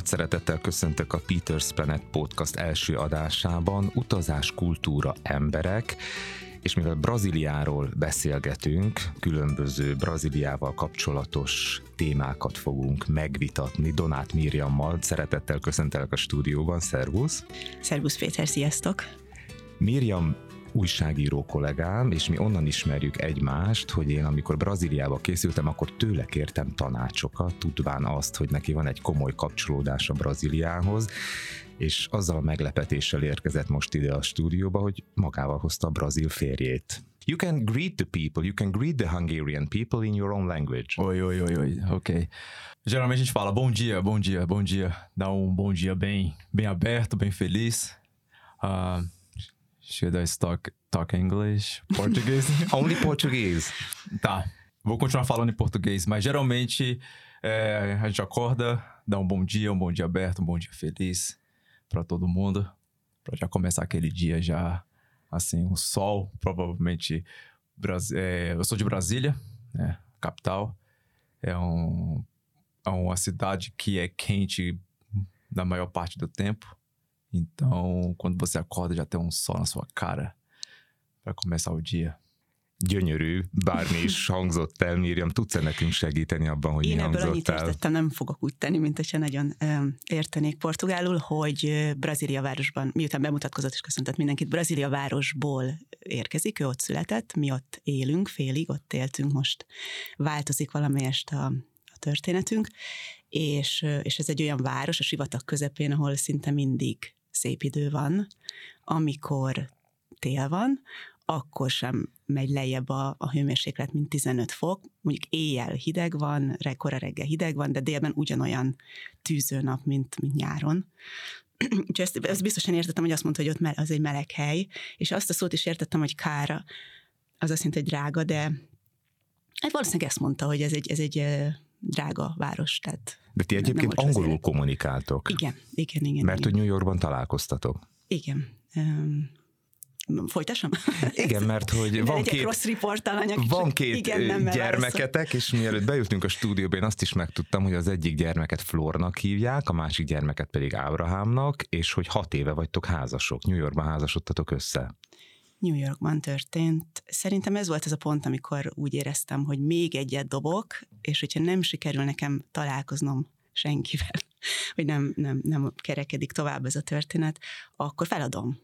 Nagy szeretettel köszöntök a Peter Planet Podcast első adásában, utazás, kultúra, emberek, és mivel Brazíliáról beszélgetünk, különböző Brazíliával kapcsolatos témákat fogunk megvitatni Donát Miriammal. Szeretettel köszöntelek a stúdióban, szervusz! Szervusz Péter, sziasztok! Miriam újságíró kollégám, és mi onnan ismerjük egymást, hogy én amikor Brazíliába készültem, akkor tőle kértem tanácsokat, tudván azt, hogy neki van egy komoly kapcsolódás a Brazíliához, és azzal a meglepetéssel érkezett most ide a stúdióba, hogy magával hozta a brazil férjét. You can greet the people, you can greet the Hungarian people in your own language. Oi, oi, oi, oi, ok. Geralmente a gente fala bom dia, bom dia, bom dia. Dá um bom dia bem, bem aberto, bem feliz. Uh, Should I talk, talk English? Português? Only Português. Tá, vou continuar falando em português, mas geralmente é, a gente acorda, dá um bom dia, um bom dia aberto, um bom dia feliz para todo mundo, para já começar aquele dia já assim, um sol, provavelmente. É, eu sou de Brasília, né, capital. É, um, é uma cidade que é quente na maior parte do tempo. Então, quando você acorda, já tem um sol na sua cara para começar o dia. Gyönyörű, bármi is hangzott el, Miriam, tudsz-e nekünk segíteni abban, hogy Én mi ebből hangzott annyit el? értettem, nem fogok úgy tenni, mint hogyha nagyon um, értenék portugálul, hogy Brazília városban, miután bemutatkozott és köszöntött mindenkit, Brazília városból érkezik, ő ott született, mi ott élünk, félig ott éltünk, most változik valamelyest a, a történetünk, és, és ez egy olyan város a sivatag közepén, ahol szinte mindig szép idő van, amikor tél van, akkor sem megy lejjebb a, a hőmérséklet, mint 15 fok. Mondjuk éjjel hideg van, kora reggel hideg van, de délben ugyanolyan tűző nap, mint, mint nyáron. Úgyhogy ezt, ezt biztosan értettem, hogy azt mondta, hogy ott az egy meleg hely, és azt a szót is értettem, hogy kára, az azt jelenti, hogy drága, de hát valószínűleg ezt mondta, hogy ez egy, ez egy drága város. Tehát De ti egyébként angolul kommunikáltok. Igen, igen, igen. Mert igen. hogy New Yorkban találkoztatok. Igen. Um, folytassam? Igen, mert hogy van két, rossz van két igen, nem, gyermeketek, és mielőtt bejutunk a stúdióba, én azt is megtudtam, hogy az egyik gyermeket Flornak hívják, a másik gyermeket pedig Ábrahámnak, és hogy hat éve vagytok házasok. New Yorkban házasodtatok össze. New Yorkban történt. Szerintem ez volt ez a pont, amikor úgy éreztem, hogy még egyet dobok, és hogyha nem sikerül nekem találkoznom senkivel, hogy nem, nem, nem kerekedik tovább ez a történet, akkor feladom.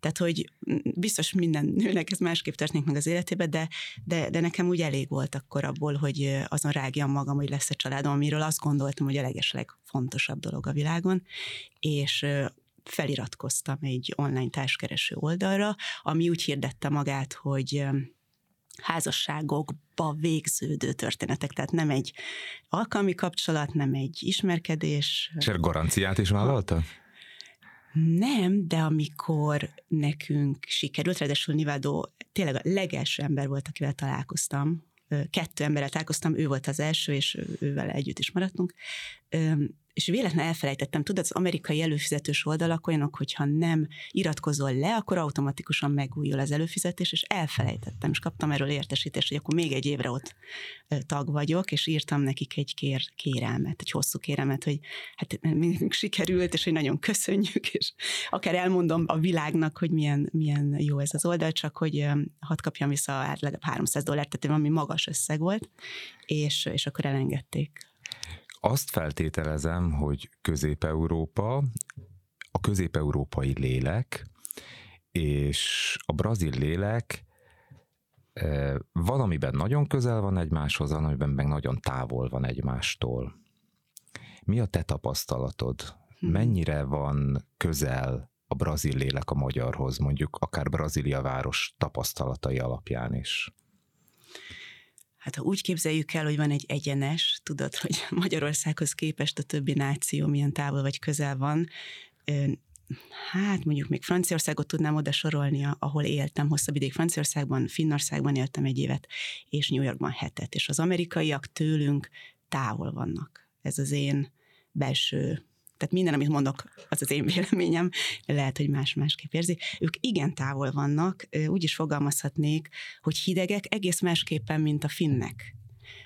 Tehát, hogy biztos minden nőnek ez másképp történik meg az életében, de, de, de nekem úgy elég volt akkor abból, hogy azon rágjam magam, hogy lesz a családom, amiről azt gondoltam, hogy a legesleg fontosabb dolog a világon, és feliratkoztam egy online társkereső oldalra, ami úgy hirdette magát, hogy házasságokba végződő történetek, tehát nem egy alkalmi kapcsolat, nem egy ismerkedés. És garanciát is vállalta? Nem, de amikor nekünk sikerült, ráadásul Nivádó tényleg a legelső ember volt, akivel találkoztam, kettő emberrel találkoztam, ő volt az első, és ővel együtt is maradtunk, és véletlenül elfelejtettem, tudod, az amerikai előfizetős oldalak olyanok, hogyha nem iratkozol le, akkor automatikusan megújul az előfizetés, és elfelejtettem, és kaptam erről értesítést, hogy akkor még egy évre ott tag vagyok, és írtam nekik egy kér, kérelmet, egy hosszú kérelmet, hogy hát nekünk sikerült, és hogy nagyon köszönjük, és akár elmondom a világnak, hogy milyen, milyen jó ez az oldal, csak hogy hadd kapjam vissza legalább 300 dollárt, tehát valami magas összeg volt, és, és akkor elengedték azt feltételezem, hogy Közép-Európa, a közép-európai lélek és a brazil lélek van, amiben nagyon közel van egymáshoz, van, amiben meg nagyon távol van egymástól. Mi a te tapasztalatod? Mennyire van közel a brazil lélek a magyarhoz, mondjuk akár Brazília város tapasztalatai alapján is? Hát ha úgy képzeljük el, hogy van egy egyenes, tudod, hogy Magyarországhoz képest a többi náció milyen távol vagy közel van, hát mondjuk még Franciaországot tudnám oda sorolni, ahol éltem hosszabb ideig Franciaországban, Finnországban éltem egy évet, és New Yorkban hetet, és az amerikaiak tőlünk távol vannak. Ez az én belső tehát minden, amit mondok, az az én véleményem, lehet, hogy más másképp érzi. Ők igen távol vannak, úgy is fogalmazhatnék, hogy hidegek egész másképpen, mint a finnek.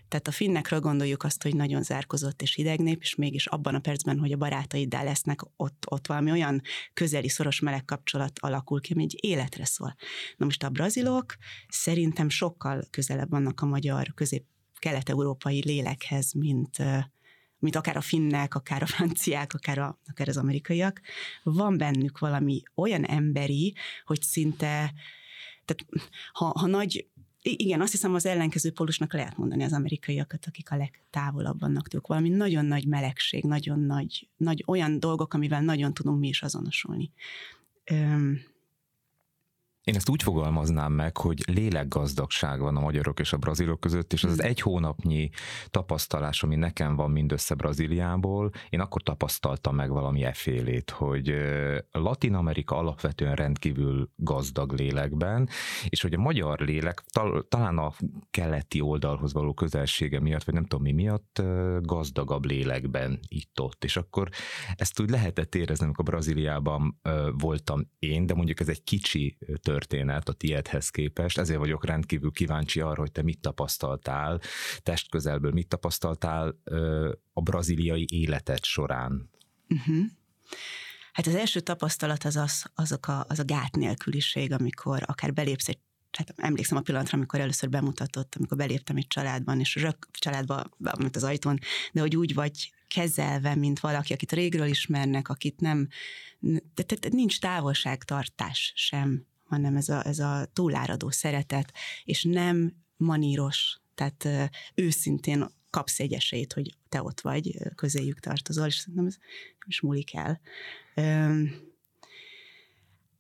Tehát a finnekről gondoljuk azt, hogy nagyon zárkozott és hideg nép, és mégis abban a percben, hogy a barátaiddal lesznek, ott, ott valami olyan közeli, szoros meleg kapcsolat alakul ki, ami egy életre szól. Na most a brazilok szerintem sokkal közelebb vannak a magyar közép kelet-európai lélekhez, mint, mint akár a finnek, akár a franciák, akár, a, akár az amerikaiak. Van bennük valami olyan emberi, hogy szinte, tehát ha, ha nagy igen, azt hiszem az ellenkező pólusnak lehet mondani az amerikaiakat, akik a legtávolabb vannak tőlük. Valami nagyon nagy melegség, nagyon nagy, nagy olyan dolgok, amivel nagyon tudunk mi is azonosulni. Öm, én ezt úgy fogalmaznám meg, hogy lélekgazdagság van a magyarok és a brazilok között, és az az hmm. egy hónapnyi tapasztalás, ami nekem van mindössze Brazíliából, én akkor tapasztaltam meg valami efélét, hogy Latin Amerika alapvetően rendkívül gazdag lélekben, és hogy a magyar lélek tal- talán a keleti oldalhoz való közelsége miatt, vagy nem tudom mi miatt gazdagabb lélekben itt-ott, és akkor ezt úgy lehetett érezni, amikor Brazíliában voltam én, de mondjuk ez egy kicsi történet a tiedhez képest, ezért vagyok rendkívül kíváncsi arra, hogy te mit tapasztaltál testközelből, mit tapasztaltál a braziliai életed során. Uh-huh. Hát az első tapasztalat az az, azok a, az a gát nélküliség, amikor akár belépsz egy hát emlékszem a pillanatra, amikor először bemutatott, amikor beléptem egy családban, és rök családba, mint az ajtón, de hogy úgy vagy kezelve, mint valaki, akit régről ismernek, akit nem, tehát nincs távolságtartás sem hanem ez a, ez a túláradó szeretet, és nem maníros, tehát őszintén kapsz egy esélyt, hogy te ott vagy, közéjük tartozol, és szerintem ez nem is múlik el.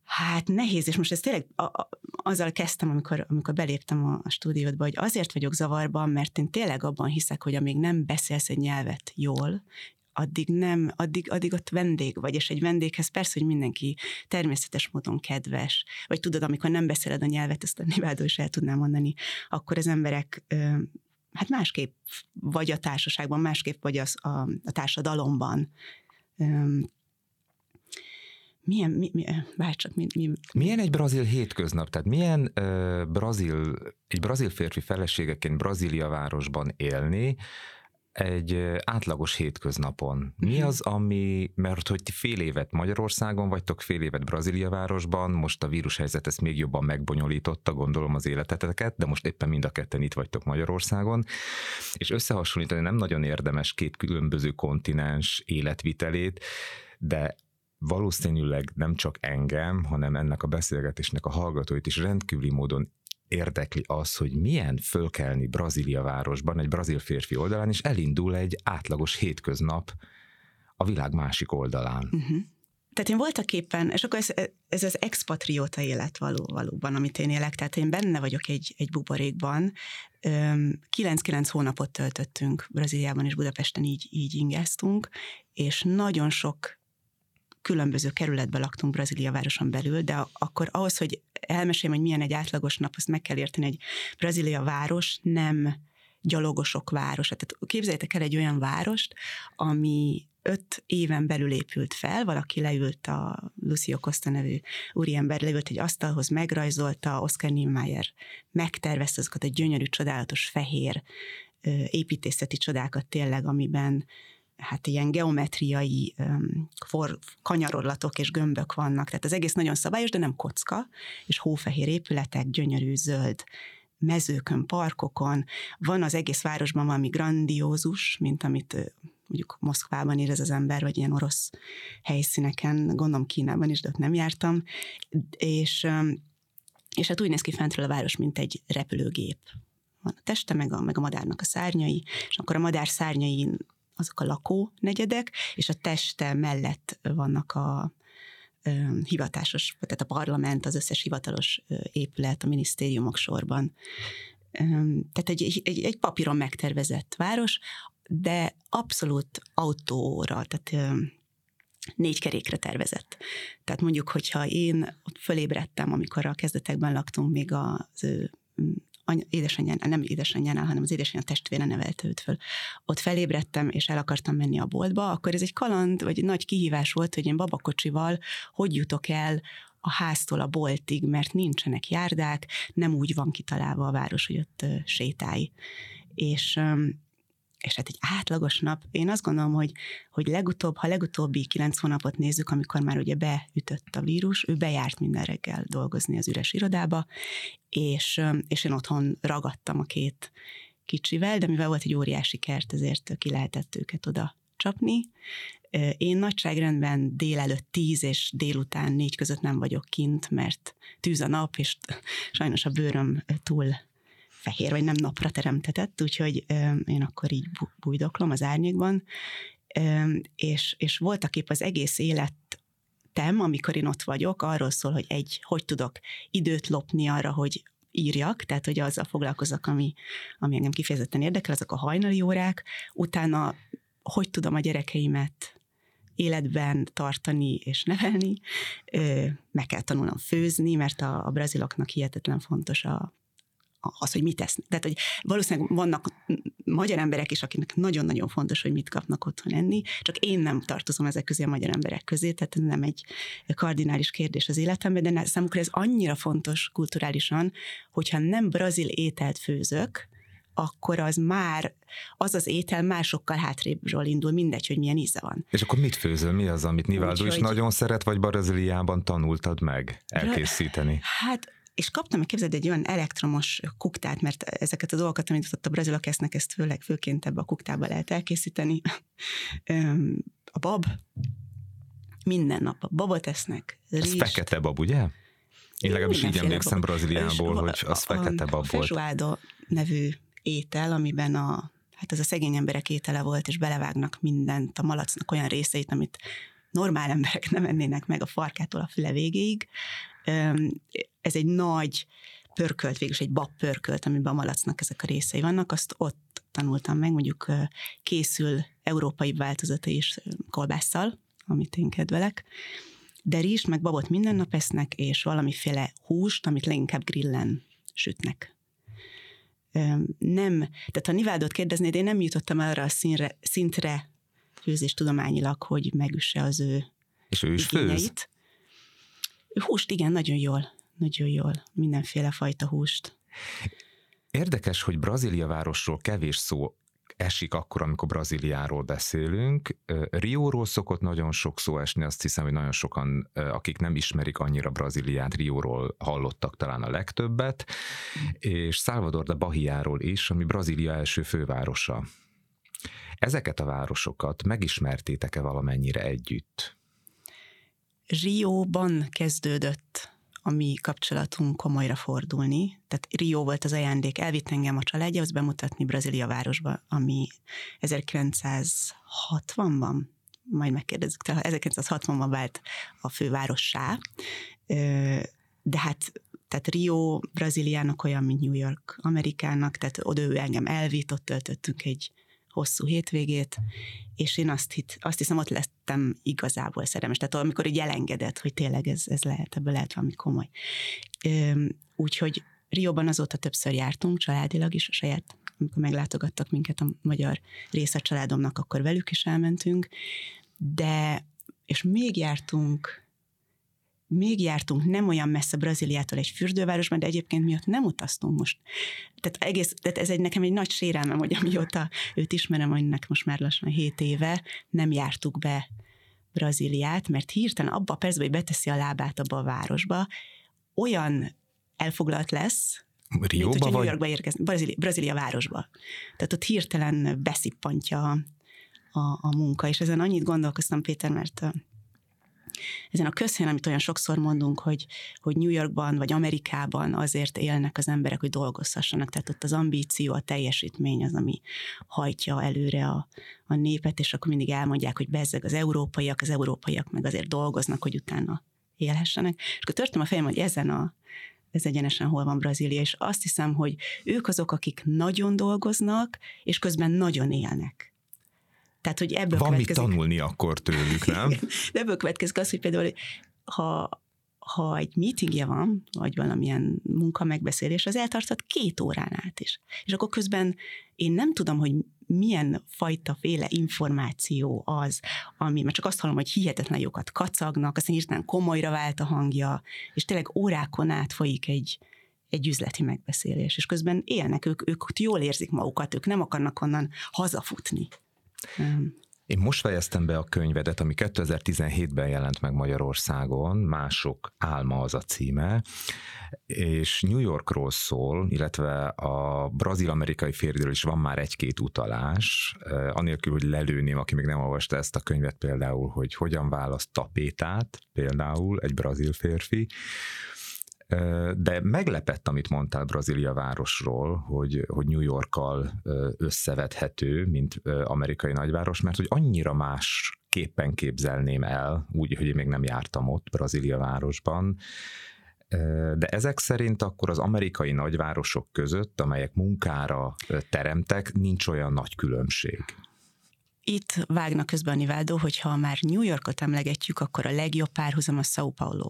Hát nehéz, és most ez tényleg a, a, azzal kezdtem, amikor, amikor beléptem a, a stúdiódba, hogy azért vagyok zavarban, mert én tényleg abban hiszek, hogy amíg nem beszélsz egy nyelvet jól, addig nem, addig, addig ott vendég vagy, és egy vendéghez persze, hogy mindenki természetes módon kedves, vagy tudod, amikor nem beszéled a nyelvet, ezt a Nivádó is el tudnám mondani, akkor az emberek hát másképp vagy a társaságban, másképp vagy az, a, a társadalomban. Milyen, mi, mi, bárcsak, mi, mi, milyen egy brazil hétköznap? Tehát milyen uh, brazil, egy brazil férfi feleségeként Brazília városban élni, egy átlagos hétköznapon. Mi az, ami, mert hogy ti fél évet Magyarországon vagytok, fél évet Brazília városban, most a vírushelyzet ezt még jobban megbonyolította, gondolom az életeteket, de most éppen mind a ketten itt vagytok Magyarországon, és összehasonlítani nem nagyon érdemes két különböző kontinens életvitelét, de valószínűleg nem csak engem, hanem ennek a beszélgetésnek a hallgatóit is rendkívüli módon érdekli az, hogy milyen fölkelni Brazília városban, egy brazil férfi oldalán, és elindul egy átlagos hétköznap a világ másik oldalán. Uh-huh. Tehát én voltak éppen, és akkor ez, ez az expatrióta élet való, valóban, amit én élek, tehát én benne vagyok egy, egy buborékban. 9-9 hónapot töltöttünk Brazíliában és Budapesten, így, így ingáztunk, és nagyon sok különböző kerületben laktunk Brazília városon belül, de akkor ahhoz, hogy elmeséljem, hogy milyen egy átlagos nap, azt meg kell érteni, hogy Brazília város nem gyalogosok városa. Tehát képzeljétek el egy olyan várost, ami öt éven belül épült fel, valaki leült a Lucio Costa nevű úriember, leült egy asztalhoz, megrajzolta, Oscar Niemeyer megtervezte azokat a gyönyörű, csodálatos fehér építészeti csodákat tényleg, amiben hát ilyen geometriai um, for, kanyarolatok és gömbök vannak, tehát az egész nagyon szabályos, de nem kocka, és hófehér épületek, gyönyörű zöld mezőkön, parkokon, van az egész városban valami grandiózus, mint amit mondjuk Moszkvában érez az ember, vagy ilyen orosz helyszíneken, gondolom Kínában is, de ott nem jártam, és, és hát úgy néz ki fentről a város, mint egy repülőgép. Van a teste, meg a, meg a madárnak a szárnyai, és akkor a madár szárnyain azok a lakó negyedek, és a teste mellett vannak a hivatásos, tehát a parlament, az összes hivatalos épület, a minisztériumok sorban. Tehát egy, egy, egy papíron megtervezett város, de abszolút autóra, tehát négy kerékre tervezett. Tehát mondjuk, hogyha én ott fölébredtem, amikor a kezdetekben laktunk még az ő anya, édesanyjánál, nem édesanyjánál, hanem az édesanyja testvére nevelte őt föl. Ott felébredtem, és el akartam menni a boltba, akkor ez egy kaland, vagy egy nagy kihívás volt, hogy én babakocsival hogy jutok el a háztól a boltig, mert nincsenek járdák, nem úgy van kitalálva a város, hogy ott sétálj. és és hát egy átlagos nap, én azt gondolom, hogy, hogy legutóbb, ha legutóbbi kilenc hónapot nézzük, amikor már ugye beütött a vírus, ő bejárt minden reggel dolgozni az üres irodába, és, és én otthon ragadtam a két kicsivel, de mivel volt egy óriási kert, ezért ki lehetett őket oda csapni. Én nagyságrendben délelőtt tíz és délután négy között nem vagyok kint, mert tűz a nap, és sajnos a bőröm túl fehér, vagy nem napra teremtetett, úgyhogy én akkor így bújdoklom az árnyékban, és, és voltak épp az egész élet tem, amikor én ott vagyok, arról szól, hogy egy, hogy tudok időt lopni arra, hogy írjak, tehát hogy azzal foglalkozok, ami, ami engem kifejezetten érdekel, azok a hajnali órák, utána hogy tudom a gyerekeimet életben tartani és nevelni, meg kell tanulnom főzni, mert a, a braziloknak hihetetlen fontos a az, hogy mit tesznek. Tehát, hogy valószínűleg vannak magyar emberek is, akinek nagyon-nagyon fontos, hogy mit kapnak otthon enni, csak én nem tartozom ezek közé a magyar emberek közé, tehát nem egy kardinális kérdés az életemben, de számukra ez annyira fontos kulturálisan, hogyha nem brazil ételt főzök, akkor az már, az az étel másokkal hátrébről indul, mindegy, hogy milyen íze van. És akkor mit főzöl? Mi az, amit Nivaldó is hogy... nagyon szeret, vagy Brazíliában tanultad meg elkészíteni? Hát és kaptam, képzeld, egy olyan elektromos kuktát, mert ezeket a dolgokat, amit ott a brazilok esznek, ezt főleg főként ebbe a kuktába lehet elkészíteni. A bab, minden nap a babot esznek. Ez fekete bab, ugye? Én legalábbis így emlékszem Brazíliából, hogy az a, fekete bab volt. A nevű étel, amiben a, hát ez a szegény emberek étele volt, és belevágnak mindent, a malacnak olyan részeit, amit normál emberek nem ennének meg a farkától a füle végéig. Ez egy nagy pörkölt, végül egy bab pörkölt, amiben a malacnak ezek a részei vannak, azt ott tanultam meg, mondjuk készül európai változata is kolbásszal, amit én kedvelek, de rizs meg babot minden nap esznek, és valamiféle húst, amit leginkább grillen sütnek. Nem, tehát ha Nivádot kérdeznéd, én nem jutottam arra a színre, szintre főzés tudományilag, hogy megüsse az ő És ő is főz? Húst, igen, nagyon jól. Nagyon jól. Mindenféle fajta húst. Érdekes, hogy Brazília városról kevés szó esik akkor, amikor Brazíliáról beszélünk. Rióról szokott nagyon sok szó esni, azt hiszem, hogy nagyon sokan, akik nem ismerik annyira Brazíliát, Rióról hallottak talán a legtöbbet, és Salvador de Bahiáról is, ami Brazília első fővárosa. Ezeket a városokat megismertétek-e valamennyire együtt? Rióban kezdődött a mi kapcsolatunk komolyra fordulni. Tehát Rio volt az ajándék, elvitt engem a családjához bemutatni Brazília városba, ami 1960-ban, majd megkérdezzük, tehát 1960-ban vált a fővárossá, de hát tehát Rio Brazíliának olyan, mint New York Amerikának, tehát oda ő engem elvitt, ott töltöttünk egy hosszú hétvégét, és én azt, hit, azt hiszem, ott lettem igazából szerelmes. Tehát amikor így elengedett, hogy tényleg ez, ez lehet, ebből lehet valami komoly. Úgyhogy Rióban azóta többször jártunk, családilag is, a saját, amikor meglátogattak minket a magyar része családomnak, akkor velük is elmentünk, de, és még jártunk még jártunk nem olyan messze Brazíliától egy fürdővárosban, de egyébként miatt nem utaztunk most. Tehát, egész, tehát ez egy, nekem egy nagy sérelmem, hogy amióta őt ismerem, hogy most már lassan 7 éve nem jártuk be Brazíliát, mert hirtelen abba a percben, hogy beteszi a lábát abba a városba, olyan elfoglalt lesz, Rióba mint, vagy? New Yorkba érkezni, Brazília, Brazília városba. Tehát ott hirtelen beszippantja a, a munka, és ezen annyit gondolkoztam, Péter, mert ezen a közhelyen, amit olyan sokszor mondunk, hogy, hogy New Yorkban vagy Amerikában azért élnek az emberek, hogy dolgozhassanak, tehát ott az ambíció, a teljesítmény az, ami hajtja előre a, a népet, és akkor mindig elmondják, hogy bezzeg az európaiak, az európaiak meg azért dolgoznak, hogy utána élhessenek. És akkor törtem a fejem, hogy ezen a, ez egyenesen hol van Brazília, és azt hiszem, hogy ők azok, akik nagyon dolgoznak, és közben nagyon élnek. Tehát, hogy ebből Van mit tanulni akkor tőlük, nem? De ebből következik az, hogy például ha, ha egy meetingje van, vagy valamilyen munka megbeszélés, az eltartott két órán át is. És akkor közben én nem tudom, hogy milyen fajta féle információ az, ami, mert csak azt hallom, hogy hihetetlen jókat kacagnak, aztán hirtelen komolyra vált a hangja, és tényleg órákon át folyik egy, egy üzleti megbeszélés, és közben élnek, ők, ők jól érzik magukat, ők nem akarnak onnan hazafutni. Én most fejeztem be a könyvedet, ami 2017-ben jelent meg Magyarországon, Mások álma az a címe, és New Yorkról szól, illetve a brazil-amerikai férjről is van már egy-két utalás, eh, anélkül, hogy lelőném, aki még nem olvasta ezt a könyvet például, hogy hogyan választ tapétát, például egy brazil férfi, de meglepett, amit mondtál Brazília városról, hogy, hogy New Yorkkal összevethető, mint amerikai nagyváros, mert hogy annyira más képpen képzelném el, úgy, hogy én még nem jártam ott Brazília városban, de ezek szerint akkor az amerikai nagyvárosok között, amelyek munkára teremtek, nincs olyan nagy különbség. Itt vágna közben a Nivaldo, hogyha már New Yorkot emlegetjük, akkor a legjobb párhuzam a São Paulo.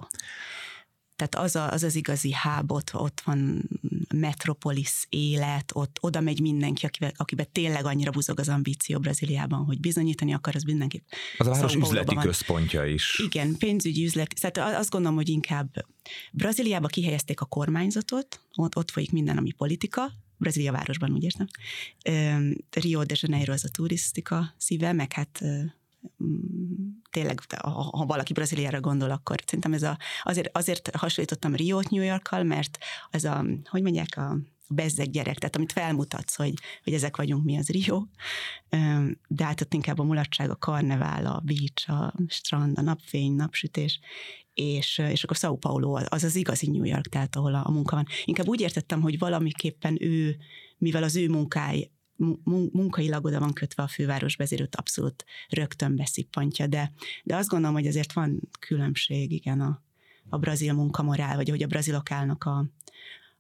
Tehát az, a, az az igazi hábot, ott van metropolis élet, ott oda megy mindenki, akivel, akiben tényleg annyira buzog az ambíció Brazíliában, hogy bizonyítani akar, az mindenki. Az a város üzleti van. központja is. Igen, pénzügyi üzlet. Tehát azt gondolom, hogy inkább Brazíliába kihelyezték a kormányzatot, ott, ott folyik minden, ami politika, Brazília városban, úgy értem. Rio de Janeiro az a turisztika szíve, meg hát tényleg, ha valaki Brazíliára gondol, akkor szerintem ez a, azért, azért hasonlítottam Rio-t New Yorkkal, mert ez a, hogy mondják, a bezzeg gyerek, tehát amit felmutatsz, hogy, hogy ezek vagyunk mi az Rio, de hát ott inkább a mulatság, a karnevál, a beach, a strand, a napfény, napsütés, és, és akkor São Paulo az az igazi New York, tehát ahol a, a munka van. Inkább úgy értettem, hogy valamiképpen ő, mivel az ő munkáj munkailag oda van kötve a főváros vezérőt abszolút rögtön beszippantja, de, de azt gondolom, hogy azért van különbség, igen, a, a brazil munkamorál, vagy hogy a brazilok állnak a,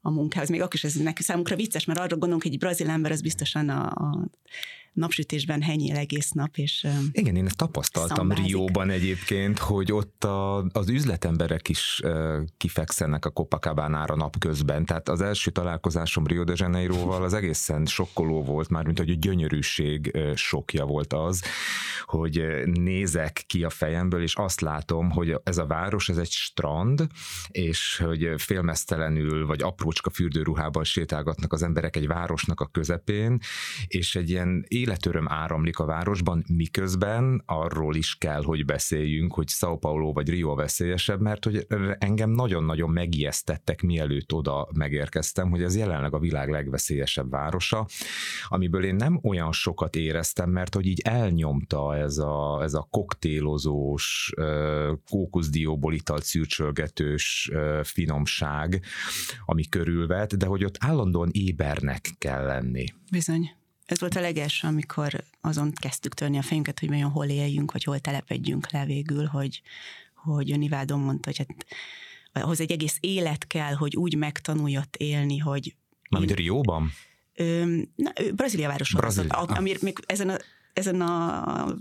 a munkához. Még akkor is ez neki számunkra vicces, mert arra gondolunk, hogy egy brazil ember az biztosan a, a napsütésben henyél egész nap, és Igen, én ezt tapasztaltam szambázik. Rióban egyébként, hogy ott a, az üzletemberek is kifekszenek a Copacabana-ra napközben, tehát az első találkozásom Rio de Janeiroval az egészen sokkoló volt, már mint hogy a gyönyörűség sokja volt az, hogy nézek ki a fejemből, és azt látom, hogy ez a város, ez egy strand, és hogy félmeztelenül, vagy aprócska fürdőruhában sétálgatnak az emberek egy városnak a közepén, és egy ilyen életöröm áramlik a városban, miközben arról is kell, hogy beszéljünk, hogy São Paulo vagy Rio veszélyesebb, mert hogy engem nagyon-nagyon megijesztettek, mielőtt oda megérkeztem, hogy ez jelenleg a világ legveszélyesebb városa, amiből én nem olyan sokat éreztem, mert hogy így elnyomta ez a, ez a koktélozós, kókuszdióból italt szürcsölgetős finomság, ami körülvet, de hogy ott állandóan ébernek kell lenni. Bizony. Ez volt a legelső, amikor azon kezdtük törni a fejünket, hogy nagyon hol éljünk, vagy hol telepedjünk le végül, hogy, hogy a Nivádon mondta, hogy hát ahhoz egy egész élet kell, hogy úgy megtanulj ott élni, hogy... Mármint Rióban? Ö, na, Brazília városon. Brazília. Ami még ezen a, ezen a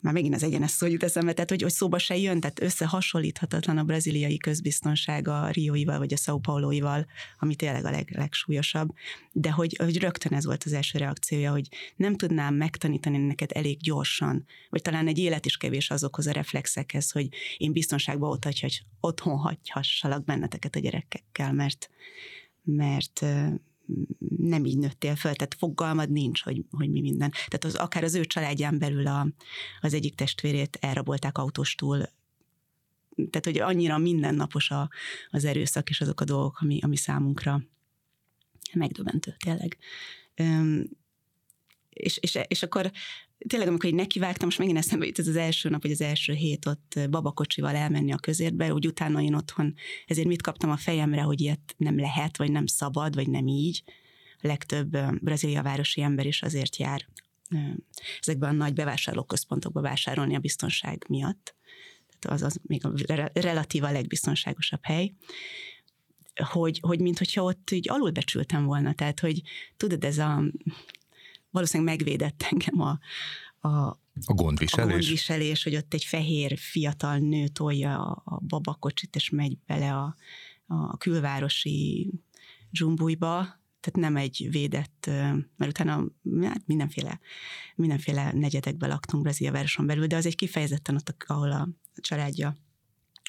már megint az egyenes szó jut eszembe, tehát hogy, hogy szóba se jön, tehát összehasonlíthatatlan a braziliai közbiztonsága a Rióival vagy a São Pauloival, ami tényleg a leg, legsúlyosabb, de hogy, hogy rögtön ez volt az első reakciója, hogy nem tudnám megtanítani neked elég gyorsan, vagy talán egy élet is kevés azokhoz a reflexekhez, hogy én biztonságban ott hagy, hogy otthon hagyhassalak benneteket a gyerekekkel, mert mert nem így nőttél föl, tehát fogalmad nincs, hogy, hogy mi minden. Tehát az, akár az ő családján belül a, az egyik testvérét elrabolták autóstól, tehát hogy annyira mindennapos a, az erőszak és azok a dolgok, ami, ami számunkra megdöbbentő, tényleg. Üm, és, és, és akkor tényleg, amikor így nekivágtam, most megint eszembe jut ez az első nap, vagy az első hét ott babakocsival elmenni a közértbe, hogy utána én otthon, ezért mit kaptam a fejemre, hogy ilyet nem lehet, vagy nem szabad, vagy nem így. A legtöbb Brazília városi ember is azért jár ezekben a nagy bevásárlóközpontokba vásárolni a biztonság miatt. Tehát az, az még a relatíva legbiztonságosabb hely hogy, hogy mintha ott így alulbecsültem volna, tehát hogy tudod, ez a valószínűleg megvédett engem a, a a gondviselés? A gondviselés, hogy ott egy fehér fiatal nő tolja a, a babakocsit, és megy bele a, a külvárosi dzsumbújba, tehát nem egy védett, mert utána hát mindenféle, mindenféle negyedekbe laktunk Brazília városon belül, de az egy kifejezetten ott, ahol a családja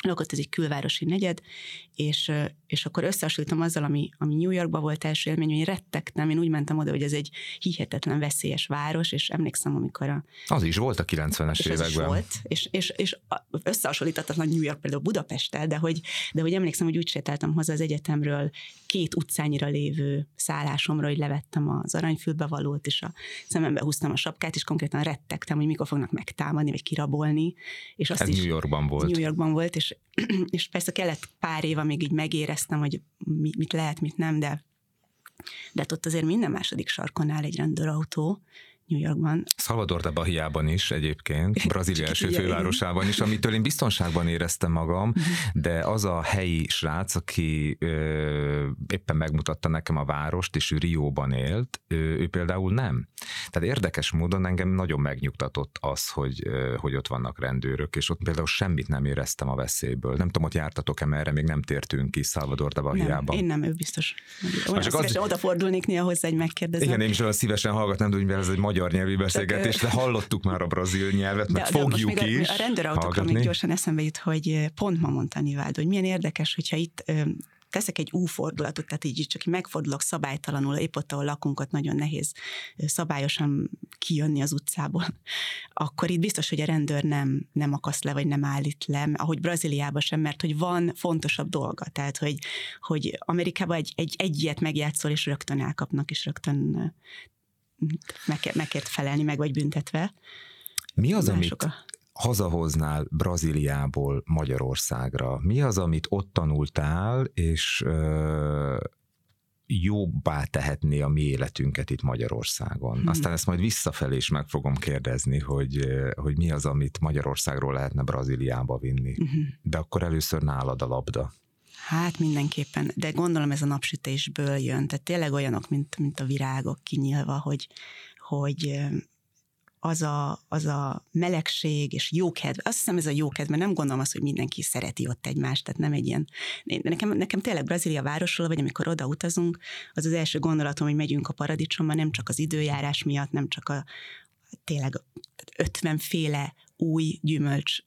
lakott ez egy külvárosi negyed, és, és akkor összehasonlítom azzal, ami, ami New Yorkban volt első élmény, hogy rettegtem, én úgy mentem oda, hogy ez egy hihetetlen veszélyes város, és emlékszem, amikor a... Az is volt a 90-es években. És volt, és, és, és összehasonlítatlan New York például Budapesttel, de hogy, de hogy emlékszem, hogy úgy sétáltam haza az egyetemről két utcányira lévő szállásomra, hogy levettem az aranyfülbevalót, és a szemembe húztam a sapkát, és konkrétan rettegtem, hogy mikor fognak megtámadni, vagy kirabolni. És azt Ez is, New Yorkban volt. New Yorkban volt, és, és persze kellett pár év, amíg így megéreztem, hogy mit lehet, mit nem, de de ott azért minden második sarkon áll egy rendőrautó, New Yorkban. Salvador de Bahiában is egyébként, Brazília első fővárosában is, amitől én biztonságban éreztem magam, de az a helyi srác, aki ö, éppen megmutatta nekem a várost, és ő Rióban élt, ő, ő például nem. Tehát érdekes módon engem nagyon megnyugtatott az, hogy, ö, hogy ott vannak rendőrök, és ott például semmit nem éreztem a veszélyből. Nem tudom, hogy jártatok-e, mert erre még nem tértünk ki Salvador de Bahiában. Nem, én nem, ő biztos. Olyan csak az... odafordulnék néha hozzá egy megkérdezem. Igen, én is olyan szívesen hallgatnám, hogy ez egy magyar nyelvi beszélgetés, de hallottuk már a brazil nyelvet, meg de, fogjuk de is. A, a rendőrautókról még gyorsan eszembe jut, hogy pont ma mondta Niváld, hogy milyen érdekes, hogyha itt teszek egy U-fordulatot, tehát így csak megfordulok szabálytalanul, épp ott, ahol lakunk, ott nagyon nehéz szabályosan kijönni az utcából, akkor itt biztos, hogy a rendőr nem, nem akaszt le, vagy nem állít le, ahogy Brazíliában sem, mert hogy van fontosabb dolga, tehát hogy, hogy Amerikában egy, egy, egy ilyet megjátszol, és rögtön elkapnak, és rögtön meg, megkért felelni, meg vagy büntetve. Mi az, Mások amit a... hazahoznál Brazíliából Magyarországra? Mi az, amit ott tanultál, és ö, jobbá tehetné a mi életünket itt Magyarországon. Hmm. Aztán ezt majd visszafelé is meg fogom kérdezni, hogy, hogy mi az, amit Magyarországról lehetne Brazíliába vinni. Hmm. De akkor először nálad a labda. Hát mindenképpen, de gondolom ez a napsütésből jön, tehát tényleg olyanok, mint, mint a virágok kinyílva, hogy, hogy az a, az a melegség és jókedv, azt hiszem ez a jókedv, mert nem gondolom azt, hogy mindenki szereti ott egymást, tehát nem egy ilyen, nekem, nekem tényleg Brazília városról, vagy amikor oda utazunk, az az első gondolatom, hogy megyünk a paradicsomba, nem csak az időjárás miatt, nem csak a tényleg 50 féle új gyümölcs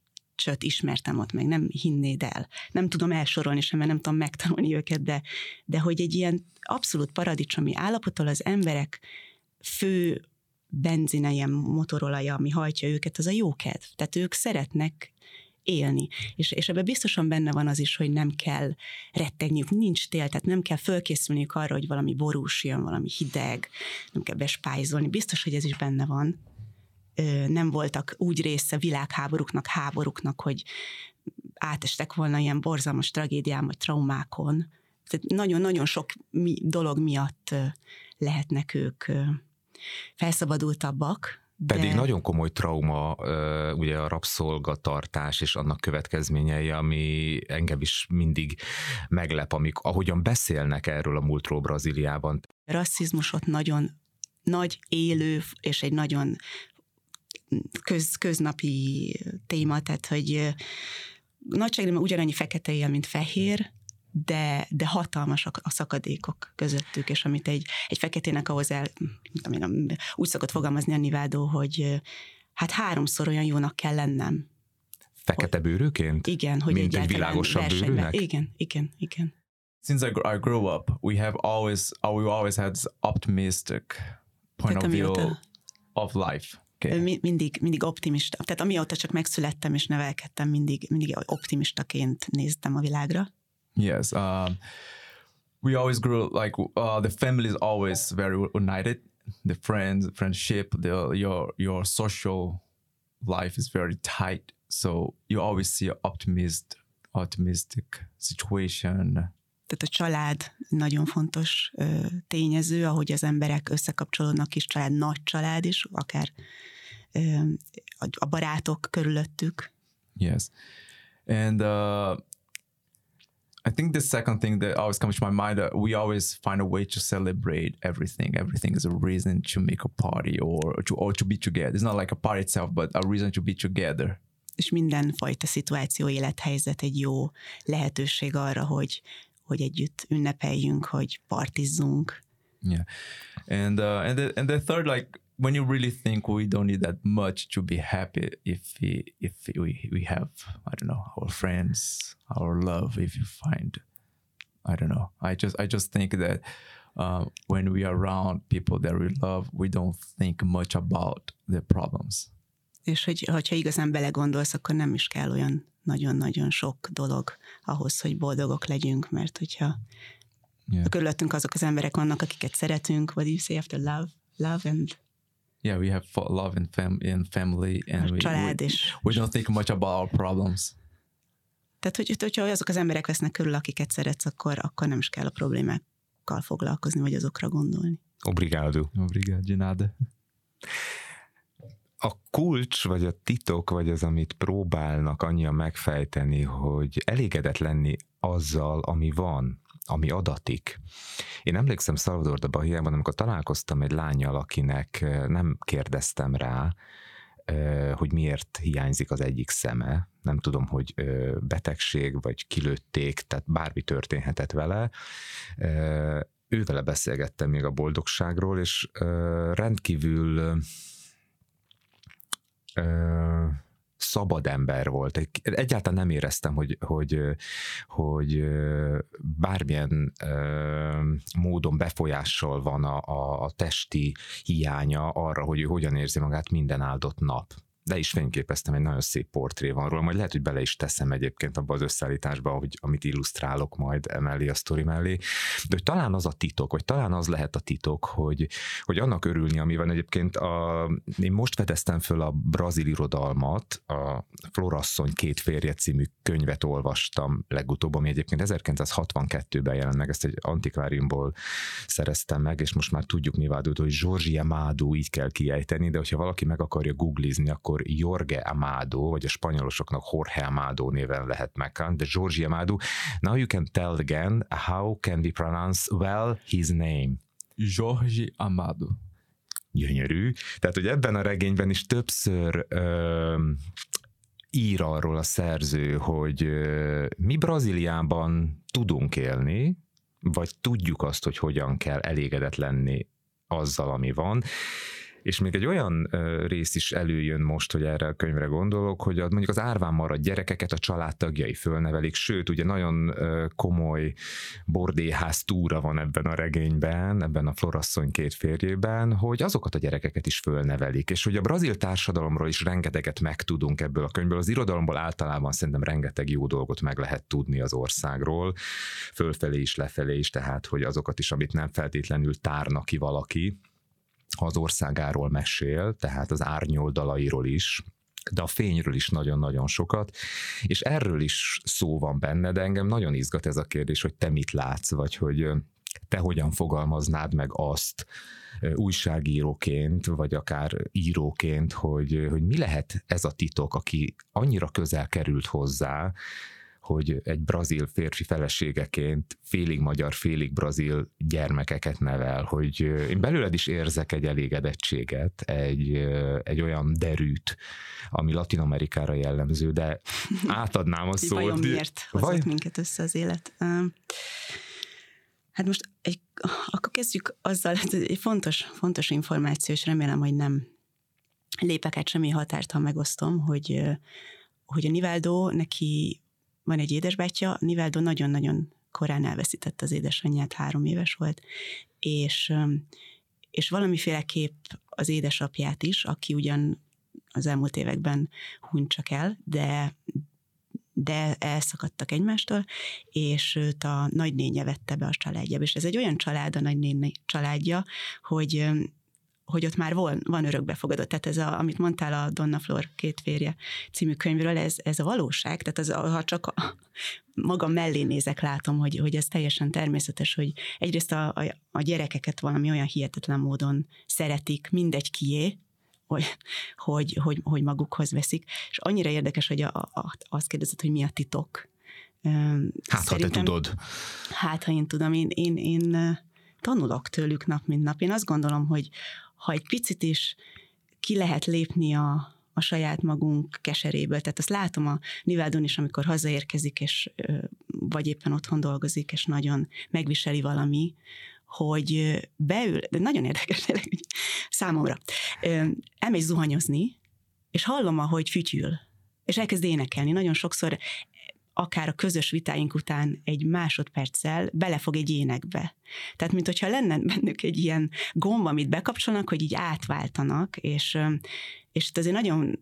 csöt ismertem ott meg, nem hinnéd el. Nem tudom elsorolni sem, mert nem tudom megtanulni őket, de, de hogy egy ilyen abszolút paradicsomi állapottal az emberek fő benzine, ilyen motorolaja, ami hajtja őket, az a jókedv. Tehát ők szeretnek élni. És, és ebben biztosan benne van az is, hogy nem kell rettegniük, nincs tél, tehát nem kell fölkészülniük arra, hogy valami borús jön, valami hideg, nem kell bespájzolni. Biztos, hogy ez is benne van nem voltak úgy része világháborúknak, háborúknak, hogy átestek volna ilyen borzalmas tragédián vagy traumákon. Tehát nagyon-nagyon sok dolog miatt lehetnek ők felszabadultabbak, de... Pedig nagyon komoly trauma, ugye a rabszolgatartás és annak következményei, ami engem is mindig meglep, amik, ahogyan beszélnek erről a múltról Brazíliában. Rasszizmus ott nagyon nagy, élő és egy nagyon köz, köznapi téma, tehát hogy nagyságrendben ugyanannyi fekete él, mint fehér, de, de hatalmasak a szakadékok közöttük, és amit egy, egy feketének ahhoz el, tudom úgy szokott fogalmazni a Nivádó, hogy hát háromszor olyan jónak kell lennem. Fekete bőrűként? Igen, hogy Mint egy világosabb bőrűnek? Igen, igen, igen. Since I, I grew up, we have always, we always had this optimistic point Tehát of view of life. Okay. Mindig, mindig optimista. Tehát amióta csak megszülettem és nevelkedtem, mindig, mindig optimistaként néztem a világra. Yes. Um, we always grew like uh, the family is always very united. The friends, friendship, the your your social life is very tight. So you always see optimist, optimistic situation tehát a család nagyon fontos tényező, ahogy az emberek összekapcsolódnak, kis család, nagy család is, akár a barátok körülöttük. Yes. And uh, I think the second thing that always comes to my mind, uh, we always find a way to celebrate everything. Everything is a reason to make a party or to, or to be together. It's not like a party itself, but a reason to be together. És mindenfajta szituáció, élethelyzet egy jó lehetőség arra, hogy hogy együtt ünnepeljünk, hogy partizzunk. Yeah, and uh, and the, and the third like when you really think we don't need that much to be happy if we if we, we have i don't know our friends our love if you find i don't know. I just i just think that uh, when we are around people that we love we don't think much about the problems és hogy, hogyha igazán belegondolsz, akkor nem is kell olyan nagyon-nagyon sok dolog ahhoz, hogy boldogok legyünk, mert hogyha yeah. körülöttünk azok az emberek vannak, akiket szeretünk, what do you say after love? Love and Yeah, we have love and, fam and family and we, we, we don't think much about our problems. Tehát, hogy, hogyha azok az emberek vesznek körül, akiket szeretsz, akkor, akkor nem is kell a problémákkal foglalkozni, vagy azokra gondolni. Obrigado. Obrigado, de nada a kulcs, vagy a titok, vagy az, amit próbálnak annyian megfejteni, hogy elégedett lenni azzal, ami van, ami adatik. Én emlékszem Salvador de Bahiában, amikor találkoztam egy lányjal, akinek nem kérdeztem rá, hogy miért hiányzik az egyik szeme. Nem tudom, hogy betegség, vagy kilőtték, tehát bármi történhetett vele. Ővele beszélgettem még a boldogságról, és rendkívül ö, szabad ember volt. Egyáltalán nem éreztem, hogy, hogy, hogy bármilyen módon befolyással van a, a testi hiánya arra, hogy ő hogyan érzi magát minden áldott nap le is fényképeztem, egy nagyon szép portré van róla, majd lehet, hogy bele is teszem egyébként abba az összeállításba, hogy, amit illusztrálok majd emellé a sztori mellé, de hogy talán az a titok, vagy talán az lehet a titok, hogy, hogy annak örülni, ami van egyébként, a, én most fedeztem föl a brazil irodalmat, a Florasszony két férje című könyvet olvastam legutóbb, ami egyébként 1962-ben jelent meg, ezt egy antikváriumból szereztem meg, és most már tudjuk Nivádót, hogy Georgia Mádó így kell kiejteni, de hogyha valaki meg akarja googlizni, akkor akkor Jorge Amado, vagy a spanyolosoknak Jorge Amado néven lehet megkán, de Jorge Amado. Now you can tell again how can we pronounce well his name. Jorge Amado. Gyönyörű. Tehát, hogy ebben a regényben is többször ö, ír arról a szerző, hogy ö, mi Brazíliában tudunk élni, vagy tudjuk azt, hogy hogyan kell elégedett lenni azzal, ami van, és még egy olyan rész is előjön most, hogy erre a könyvre gondolok, hogy mondjuk az árván maradt gyerekeket a családtagjai fölnevelik, sőt, ugye nagyon komoly bordéház túra van ebben a regényben, ebben a Florasszony két férjében, hogy azokat a gyerekeket is fölnevelik, és hogy a brazil társadalomról is rengeteget megtudunk ebből a könyvből, az irodalomból általában szerintem rengeteg jó dolgot meg lehet tudni az országról, fölfelé is, lefelé is, tehát hogy azokat is, amit nem feltétlenül tárna ki valaki, az országáról mesél, tehát az árnyoldalairól is, de a fényről is nagyon-nagyon sokat, és erről is szó van benne, de engem nagyon izgat ez a kérdés, hogy te mit látsz, vagy hogy te hogyan fogalmaznád meg azt újságíróként, vagy akár íróként, hogy, hogy mi lehet ez a titok, aki annyira közel került hozzá, hogy egy brazil férfi feleségeként félig magyar, félig brazil gyermekeket nevel, hogy én belőled is érzek egy elégedettséget, egy, egy olyan derűt, ami Latin Amerikára jellemző, de átadnám a szót. Vajon miért hozott Vaj... minket össze az élet? Hát most egy, akkor kezdjük azzal, ez egy fontos, fontos információ, és remélem, hogy nem lépek át semmi határt, ha megosztom, hogy, hogy a Nivaldo neki van egy édesbátyja, Niveldo nagyon-nagyon korán elveszítette az édesanyját, három éves volt, és, és valamiféleképp az édesapját is, aki ugyan az elmúlt években hunyt csak el, de, de elszakadtak egymástól, és őt a nagynénye vette be a családjába. És ez egy olyan család, a nagynény családja, hogy hogy ott már van, van örökbefogadott. Tehát ez, a, amit mondtál a Donna Flor két férje című könyvről, ez, ez a valóság. Tehát az, ha csak a, magam mellé nézek, látom, hogy, hogy ez teljesen természetes, hogy egyrészt a, a, a gyerekeket valami olyan hihetetlen módon szeretik, mindegy kié, hogy, hogy, hogy, hogy magukhoz veszik. És annyira érdekes, hogy a, a, azt kérdezed, hogy mi a titok. Hát, Szerintem, ha te tudod. Hát, ha én tudom, én, én, én tanulok tőlük nap, mint nap. Én azt gondolom, hogy ha egy picit is ki lehet lépni a, a saját magunk keseréből. Tehát azt látom a Nivádon is, amikor hazaérkezik, és vagy éppen otthon dolgozik, és nagyon megviseli valami, hogy beül, de nagyon érdekes tényleg, számomra, elmegy zuhanyozni, és hallom, ahogy fütyül, és elkezd énekelni. Nagyon sokszor akár a közös vitáink után egy másodperccel belefog egy énekbe. Tehát, mint hogyha lenne bennük egy ilyen gomb, amit bekapcsolnak, hogy így átváltanak, és, és azért nagyon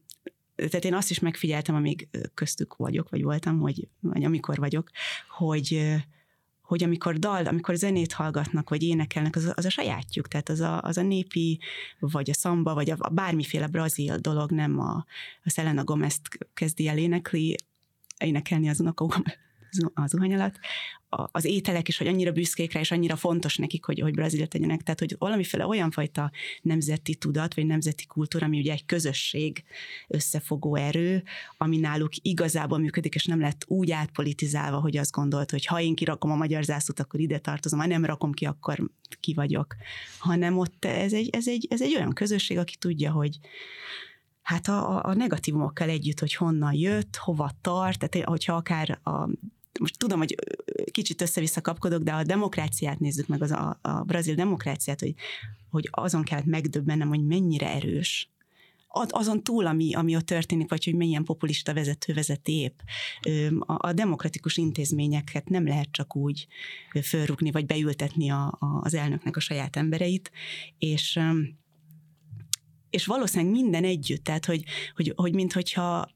tehát én azt is megfigyeltem, amíg köztük vagyok, vagy voltam, hogy, vagy amikor vagyok, hogy, hogy amikor dal, amikor zenét hallgatnak, vagy énekelnek, az, az a sajátjuk, tehát az a, az a népi, vagy a szamba, vagy a, a bármiféle brazil dolog, nem a, a Selena Gomez kezdi el énekli, énekelni az unokogom az zuhany alatt, az ételek is, hogy annyira büszkék rá, és annyira fontos nekik, hogy, hogy Brazíliát tegyenek. Tehát, hogy valamiféle olyan fajta nemzeti tudat, vagy nemzeti kultúra, ami ugye egy közösség összefogó erő, ami náluk igazából működik, és nem lett úgy átpolitizálva, hogy azt gondolt, hogy ha én kirakom a magyar zászlót, akkor ide tartozom, ha nem rakom ki, akkor ki vagyok. Hanem ott ez egy, ez egy, ez egy olyan közösség, aki tudja, hogy hát a, a negatívumokkal együtt, hogy honnan jött, hova tart, tehát hogyha akár a most tudom, hogy kicsit össze-vissza kapkodok, de a demokráciát nézzük meg, az a, a brazil demokráciát, hogy, hogy azon kellett megdöbbennem, hogy mennyire erős azon túl, ami, ami ott történik, vagy hogy milyen populista vezető vezet épp. A, a demokratikus intézményeket nem lehet csak úgy fölrúgni, vagy beültetni a, a, az elnöknek a saját embereit, és és valószínűleg minden együtt, tehát hogy, hogy, hogy minthogyha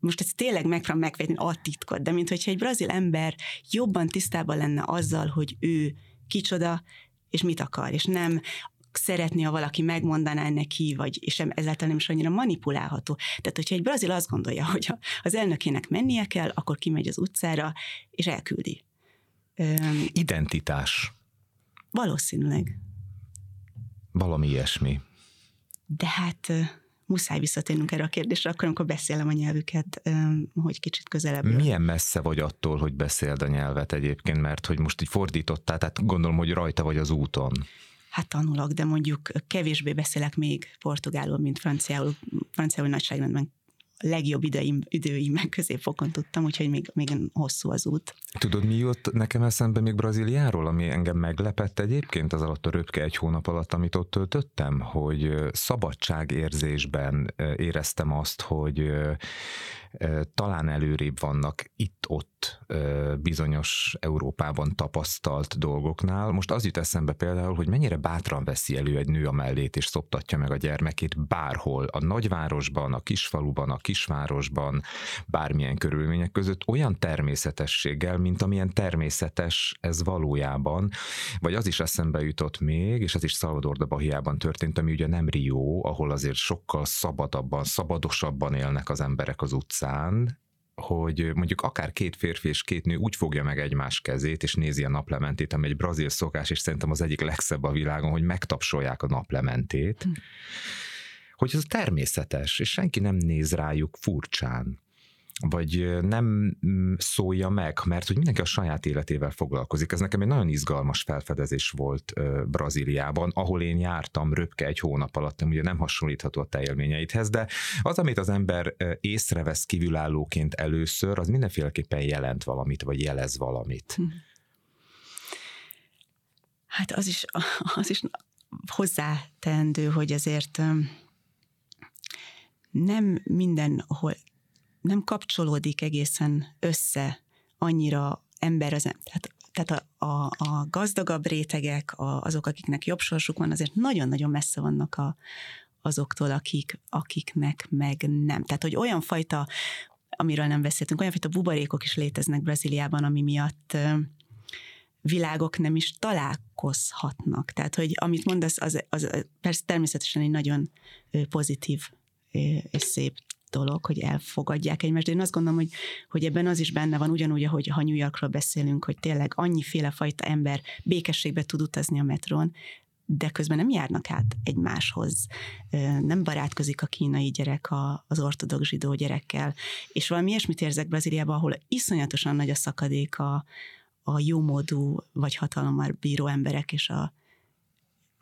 most ez tényleg megpróbálom megvédni a titkot, de mint hogyha egy brazil ember jobban tisztában lenne azzal, hogy ő kicsoda, és mit akar, és nem szeretni, ha valaki megmondaná neki, vagy és ezáltal nem is annyira manipulálható. Tehát, hogyha egy brazil azt gondolja, hogy az elnökének mennie kell, akkor kimegy az utcára, és elküldi. Identitás. Valószínűleg. Valami ilyesmi. De hát muszáj visszatérnünk erre a kérdésre, akkor, amikor beszélem a nyelvüket, hogy kicsit közelebb. Milyen messze vagy attól, hogy beszéld a nyelvet egyébként, mert hogy most így fordítottál, tehát gondolom, hogy rajta vagy az úton. Hát tanulok, de mondjuk kevésbé beszélek még portugálul, mint franciául. Franciául nagyságrendben legjobb időim, időim meg középfokon tudtam, úgyhogy még, még hosszú az út. Tudod, mi jött nekem eszembe még Brazíliáról, ami engem meglepett egyébként az alatt a röpke egy hónap alatt, amit ott töltöttem, hogy szabadságérzésben éreztem azt, hogy talán előrébb vannak itt-ott bizonyos Európában tapasztalt dolgoknál. Most az jut eszembe például, hogy mennyire bátran veszi elő egy nő a mellét, és szoptatja meg a gyermekét bárhol, a nagyvárosban, a kisfaluban, a kisvárosban, bármilyen körülmények között, olyan természetességgel, mint amilyen természetes ez valójában. Vagy az is eszembe jutott még, és ez is Salvador de Bahiában történt, ami ugye nem Rio, ahol azért sokkal szabadabban, szabadosabban élnek az emberek az utcán, hogy mondjuk akár két férfi és két nő úgy fogja meg egymás kezét, és nézi a naplementét, ami egy brazil szokás, és szerintem az egyik legszebb a világon, hogy megtapsolják a naplementét, hm. Hogy ez természetes, és senki nem néz rájuk furcsán vagy nem mm, szólja meg, mert hogy mindenki a saját életével foglalkozik. Ez nekem egy nagyon izgalmas felfedezés volt Brazíliában, ahol én jártam röpke egy hónap alatt, ugye nem hasonlítható a te élményeidhez, de az, amit az ember észrevesz kívülállóként először, az mindenféleképpen jelent valamit, vagy jelez valamit. Hm. Hát az is, az is hozzátendő, hogy ezért nem mindenhol, nem kapcsolódik egészen össze annyira ember az tehát, tehát a, a, a gazdagabb rétegek, a, azok, akiknek jobb sorsuk van, azért nagyon-nagyon messze vannak a, azoktól, akik, akiknek meg nem. Tehát, hogy olyan fajta, amiről nem beszéltünk, olyan fajta buborékok is léteznek Brazíliában, ami miatt világok nem is találkozhatnak. Tehát, hogy amit mondasz, az, az persze természetesen egy nagyon pozitív és szép dolog, hogy elfogadják egymást, de én azt gondolom, hogy, hogy ebben az is benne van, ugyanúgy, ahogy ha New Yorkról beszélünk, hogy tényleg annyiféle fajta ember békességbe tud utazni a metrón, de közben nem járnak át egymáshoz, nem barátkozik a kínai gyerek az ortodox zsidó gyerekkel, és valami ilyesmit érzek Brazíliában, ahol iszonyatosan nagy a szakadék a, a jómódú vagy hatalommal bíró emberek és a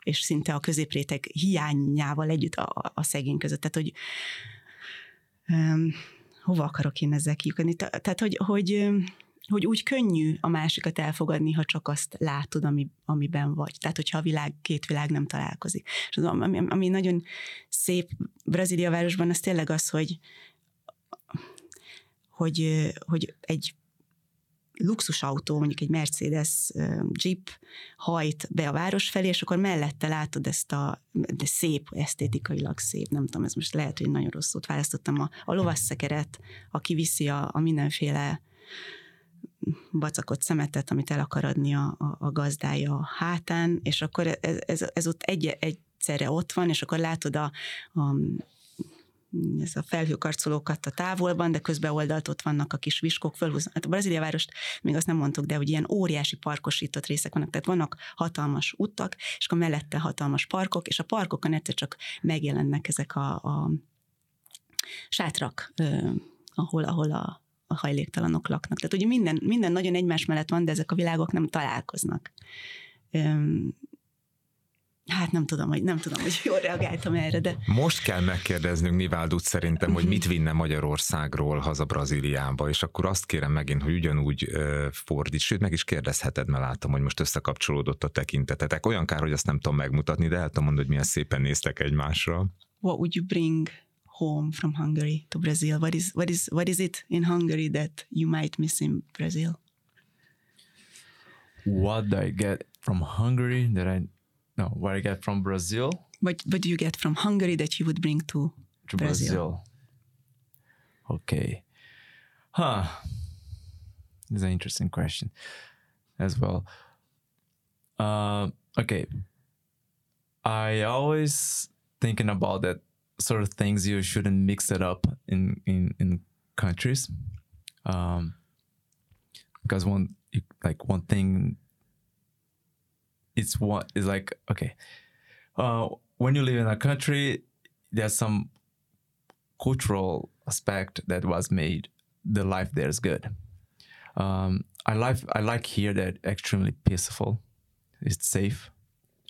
és szinte a középréteg hiányával együtt a, a szegény között. Tehát, hogy um, hova akarok én ezzel kiukadni? Tehát, hogy, hogy hogy úgy könnyű a másikat elfogadni, ha csak azt látod, ami, amiben vagy. Tehát, hogyha a világ, két világ nem találkozik. És az, ami, ami nagyon szép Brazília városban, az tényleg az, hogy, hogy, hogy egy luxusautó, mondjuk egy Mercedes Jeep hajt be a város felé, és akkor mellette látod ezt a, de szép, esztétikailag szép, nem tudom, ez most lehet, hogy nagyon rosszút választottam, a, a lovasszekeret, aki viszi a, a mindenféle bacakott szemetet, amit el akar adni a, a, a gazdája a hátán, és akkor ez, ez, ez ott egy, egyszerre ott van, és akkor látod a, a ez a felhőkarcolókat a távolban, de közben oldalt ott vannak a kis viskok, fölhúznak. Hát a Brazília várost még azt nem mondtuk, de hogy ilyen óriási parkosított részek vannak, tehát vannak hatalmas utak, és akkor mellette hatalmas parkok, és a parkokon egyszer csak megjelennek ezek a, a sátrak, eh, ahol, ahol a, a hajléktalanok laknak. Tehát ugye minden, minden nagyon egymás mellett van, de ezek a világok nem találkoznak. Hát nem tudom, hogy nem tudom, hogy jól reagáltam erre, de... Most kell megkérdeznünk Niváldut szerintem, hogy mit vinne Magyarországról haza Brazíliába, és akkor azt kérem megint, hogy ugyanúgy uh, fordíts, sőt meg is kérdezheted, mert látom, hogy most összekapcsolódott a tekintetetek. Olyan kár, hogy azt nem tudom megmutatni, de el tudom mondani, hogy milyen szépen néztek egymásra. What would you bring home from Hungary to Brazil? What is what is what is it in Hungary that you might miss in Brazil? What do I get from Hungary that I no what I get from Brazil? What what do you get from Hungary that you would bring to, to Brazil? Brazil? Okay. Huh. This is an interesting question as well. Uh, okay. I always thinking about that sort of things you shouldn't mix it up in in in countries um because one like one thing it's one is like okay uh when you live in a country there's some cultural aspect that was made the life there is good um i like i like here that extremely peaceful it's safe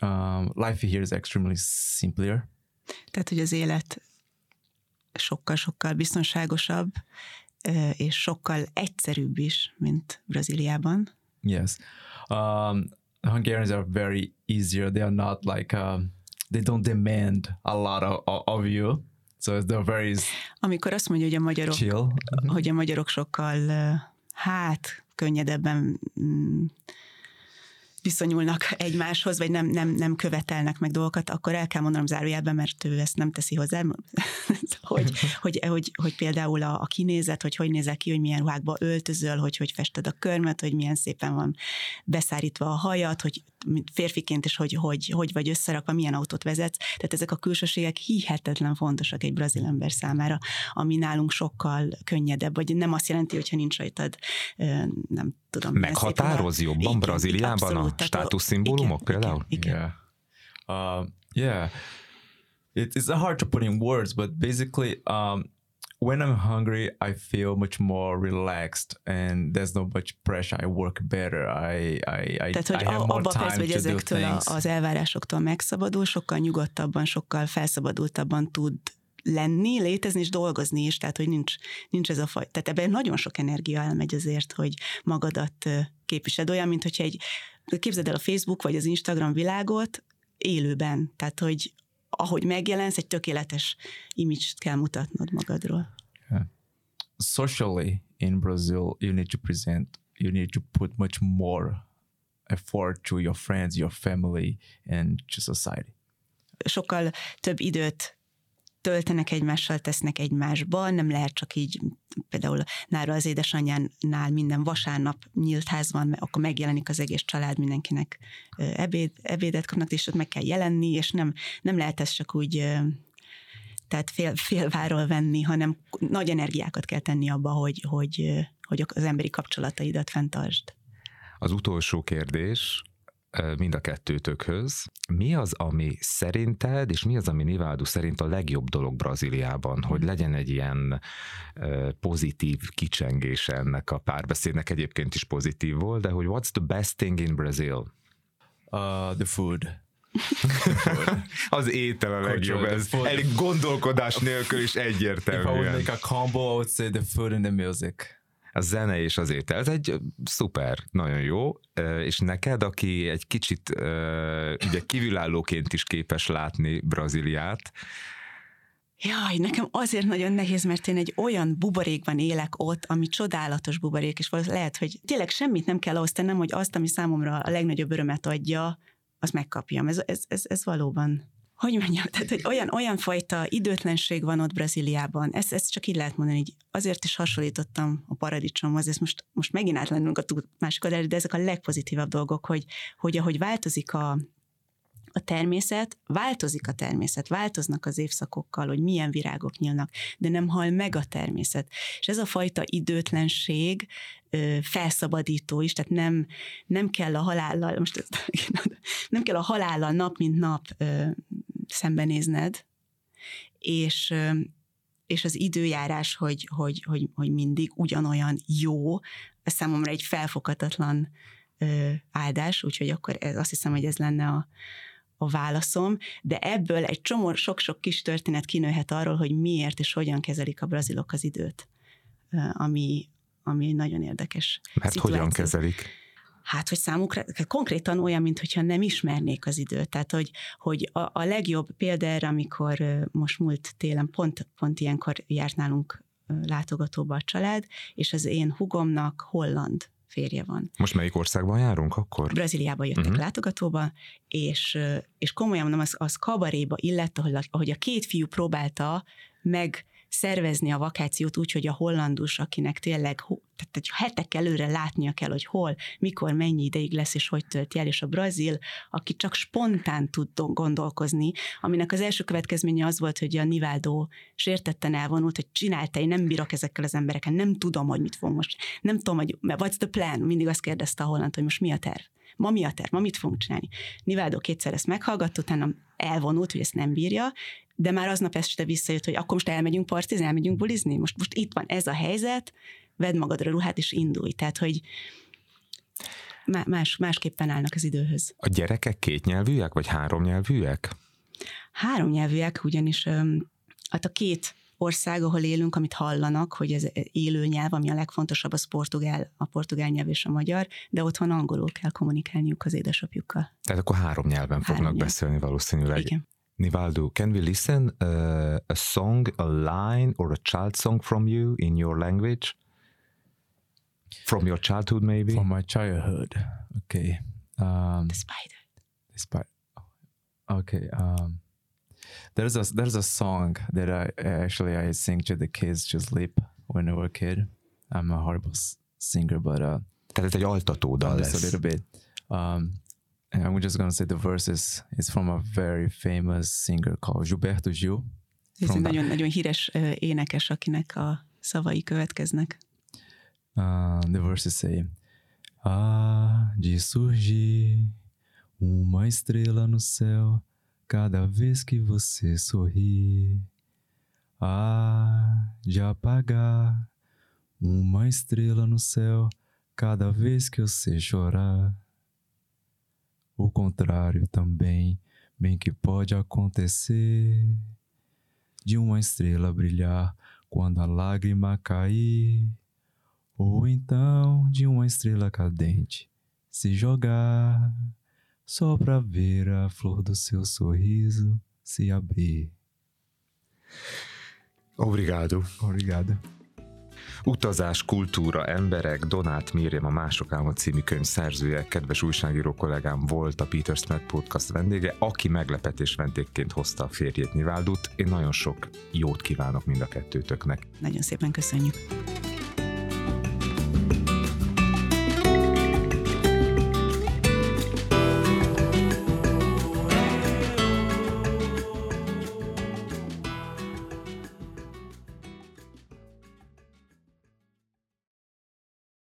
um life here is extremely simpler Tehát, hogy az élet sokkal-sokkal biztonságosabb, és sokkal egyszerűbb is, mint Brazíliában. Yes. Um, Hungarians are very easier. They are not like, um, they don't demand a lot of, of you. So they're very Amikor azt mondja, hogy a magyarok, chill. hogy a magyarok sokkal, hát, könnyedebben mm, viszonyulnak egymáshoz, vagy nem, nem, nem követelnek meg dolgokat, akkor el kell mondanom zárójelben, mert ő ezt nem teszi hozzá, hogy, hogy, hogy, hogy például a, a kinézet, hogy hogy nézel ki, hogy milyen ruhákba öltözöl, hogy hogy fested a körmet, hogy milyen szépen van beszárítva a hajat, hogy férfiként is, hogy, hogy, hogy vagy összerakva, milyen autót vezetsz. Tehát ezek a külsőségek hihetetlen fontosak egy brazil ember számára, ami nálunk sokkal könnyedebb, vagy nem azt jelenti, hogyha nincs rajtad, nem tudom. Meghatároz jobban igen, Brazíliában abszolút, a státuszszimbólumok például? Igen. igen. Yeah. Uh, yeah. It, it's hard to put in words, but basically, um, when I'm hungry, I feel much more relaxed and there's no much pressure. I work better. I, I, I, Tehát, hogy I have more abba time hogy ezektől a, az elvárásoktól megszabadul, sokkal nyugodtabban, sokkal felszabadultabban tud lenni, létezni és dolgozni is, tehát hogy nincs, nincs ez a faj. Tehát ebben nagyon sok energia elmegy azért, hogy magadat képviseld. Olyan, mint hogyha egy, képzeld el a Facebook vagy az Instagram világot élőben, tehát hogy ahogy megjelensz, egy tökéletes image kell mutatnod magadról. Socially in Brazil, you need to present, you need to put much more effort to your friends, your family and to society. Sokkal több időt töltenek egymással, tesznek egymásba, nem lehet csak így, például nála az édesanyjánál minden vasárnap nyílt ház van, akkor megjelenik az egész család, mindenkinek ebéd, ebédet kapnak, és ott meg kell jelenni, és nem, nem lehet ezt csak úgy tehát fél, félváról venni, hanem nagy energiákat kell tenni abba, hogy, hogy, hogy az emberi kapcsolataidat fenntartsd. Az utolsó kérdés, mind a kettőtökhöz. Mi az, ami szerinted, és mi az, ami Nivaldo szerint a legjobb dolog Brazíliában, hogy legyen egy ilyen pozitív kicsengése ennek a párbeszédnek, egyébként is pozitív volt, de hogy what's the best thing in Brazil? Uh, the food. az étel a legjobb, ez elég gondolkodás nélkül is egyértelmű. If I would make a combo, I would say the food and the music. A zene és az étel. Ez egy szuper, nagyon jó, és neked, aki egy kicsit ugye kívülállóként is képes látni Brazíliát, Jaj, nekem azért nagyon nehéz, mert én egy olyan buborékban élek ott, ami csodálatos buborék, és lehet, hogy tényleg semmit nem kell ahhoz tennem, hogy azt, ami számomra a legnagyobb örömet adja, azt megkapjam. Ez, ez, ez, ez valóban hogy mondjam, tehát hogy olyan, olyan fajta időtlenség van ott Brazíliában, ezt, ezt csak így lehet mondani, hogy azért is hasonlítottam a paradicsomhoz, ez most, most megint átlennünk a másik oldalra, de ezek a legpozitívabb dolgok, hogy, hogy ahogy változik a, a természet, változik a természet, változnak az évszakokkal, hogy milyen virágok nyílnak, de nem hal meg a természet. És ez a fajta időtlenség ö, felszabadító is, tehát nem, nem kell a halállal, most ez, nem kell a halállal nap mint nap ö, szembenézned, és, és az időjárás, hogy, hogy, hogy, hogy mindig ugyanolyan jó, ez számomra egy felfoghatatlan áldás, úgyhogy akkor ez, azt hiszem, hogy ez lenne a, a válaszom, de ebből egy csomó sok-sok kis történet kinőhet arról, hogy miért és hogyan kezelik a brazilok az időt, ami, ami nagyon érdekes. Mert szituáció. hogyan kezelik? Hát, hogy számukra konkrétan olyan, mintha nem ismernék az időt. Tehát, hogy, hogy a, a legjobb példa erre, amikor most múlt télen pont, pont ilyenkor járt nálunk látogatóba a család, és az én hugomnak holland férje van. Most melyik országban járunk akkor? Brazíliába jöttek uh-huh. látogatóba, és, és komolyan mondom, az, az kabaréba illett, ahogy a, ahogy a két fiú próbálta meg szervezni a vakációt úgy, hogy a hollandus, akinek tényleg tehát egy hetek előre látnia kell, hogy hol, mikor, mennyi ideig lesz, és hogy tölti el, és a brazil, aki csak spontán tud gondolkozni, aminek az első következménye az volt, hogy a Nivaldó sértetten elvonult, hogy csinálta, én nem bírok ezekkel az emberekkel, nem tudom, hogy mit fog most, nem tudom, hogy what's the plan, mindig azt kérdezte a holland, hogy most mi a terv? Ma mi a terv, ma mit fogunk csinálni. Nivaldó kétszer ezt meghallgatta, utána elvonult, hogy ezt nem bírja, de már aznap este visszajött, hogy akkor most elmegyünk partizni, elmegyünk bulizni, most, most itt van ez a helyzet, vedd magadra ruhát és indulj. Tehát, hogy más, másképpen állnak az időhöz. A gyerekek kétnyelvűek, vagy háromnyelvűek? Háromnyelvűek, ugyanis hát a két ország, ahol élünk, amit hallanak, hogy ez élő nyelv, ami a legfontosabb, az portugál, a portugál nyelv és a magyar, de otthon angolul kell kommunikálniuk az édesapjukkal. Tehát akkor három nyelven három fognak nyelv. beszélni valószínűleg. Igen. Nivaldo, can we listen uh, a song, a line, or a child song from you in your language? From your childhood, maybe? From my childhood. Okay. Um, the spider. The spider. Okay. Um, there's a there's a song that I actually I sing to the kids to sleep when I was a kid. I'm a horrible singer, but uh, tehát egy altatódal lesz. a little bit. Um, and I'm just gonna say the verses is from a very famous singer called Gilberto Gil. Ez egy nagyon, nagyon híres uh, énekes, akinek a szavai következnek. Uh, the verses say, Ah, de surgir uma estrela no céu cada vez que você sorri. Ah, de apagar uma estrela no céu cada vez que você chorar. O contrário também, bem que pode acontecer, de uma estrela brilhar quando a lágrima cair, ou então de uma estrela cadente se jogar só para ver a flor do seu sorriso se abrir. Obrigado. Obrigado. Utazás, kultúra, emberek, Donát Miriam a Mások Álmod című könyv szerzője, kedves újságíró kollégám volt a Peter Smith podcast vendége, aki meglepetés vendégként hozta a férjét Niváldut. Én nagyon sok jót kívánok mind a kettőtöknek. Nagyon szépen köszönjük.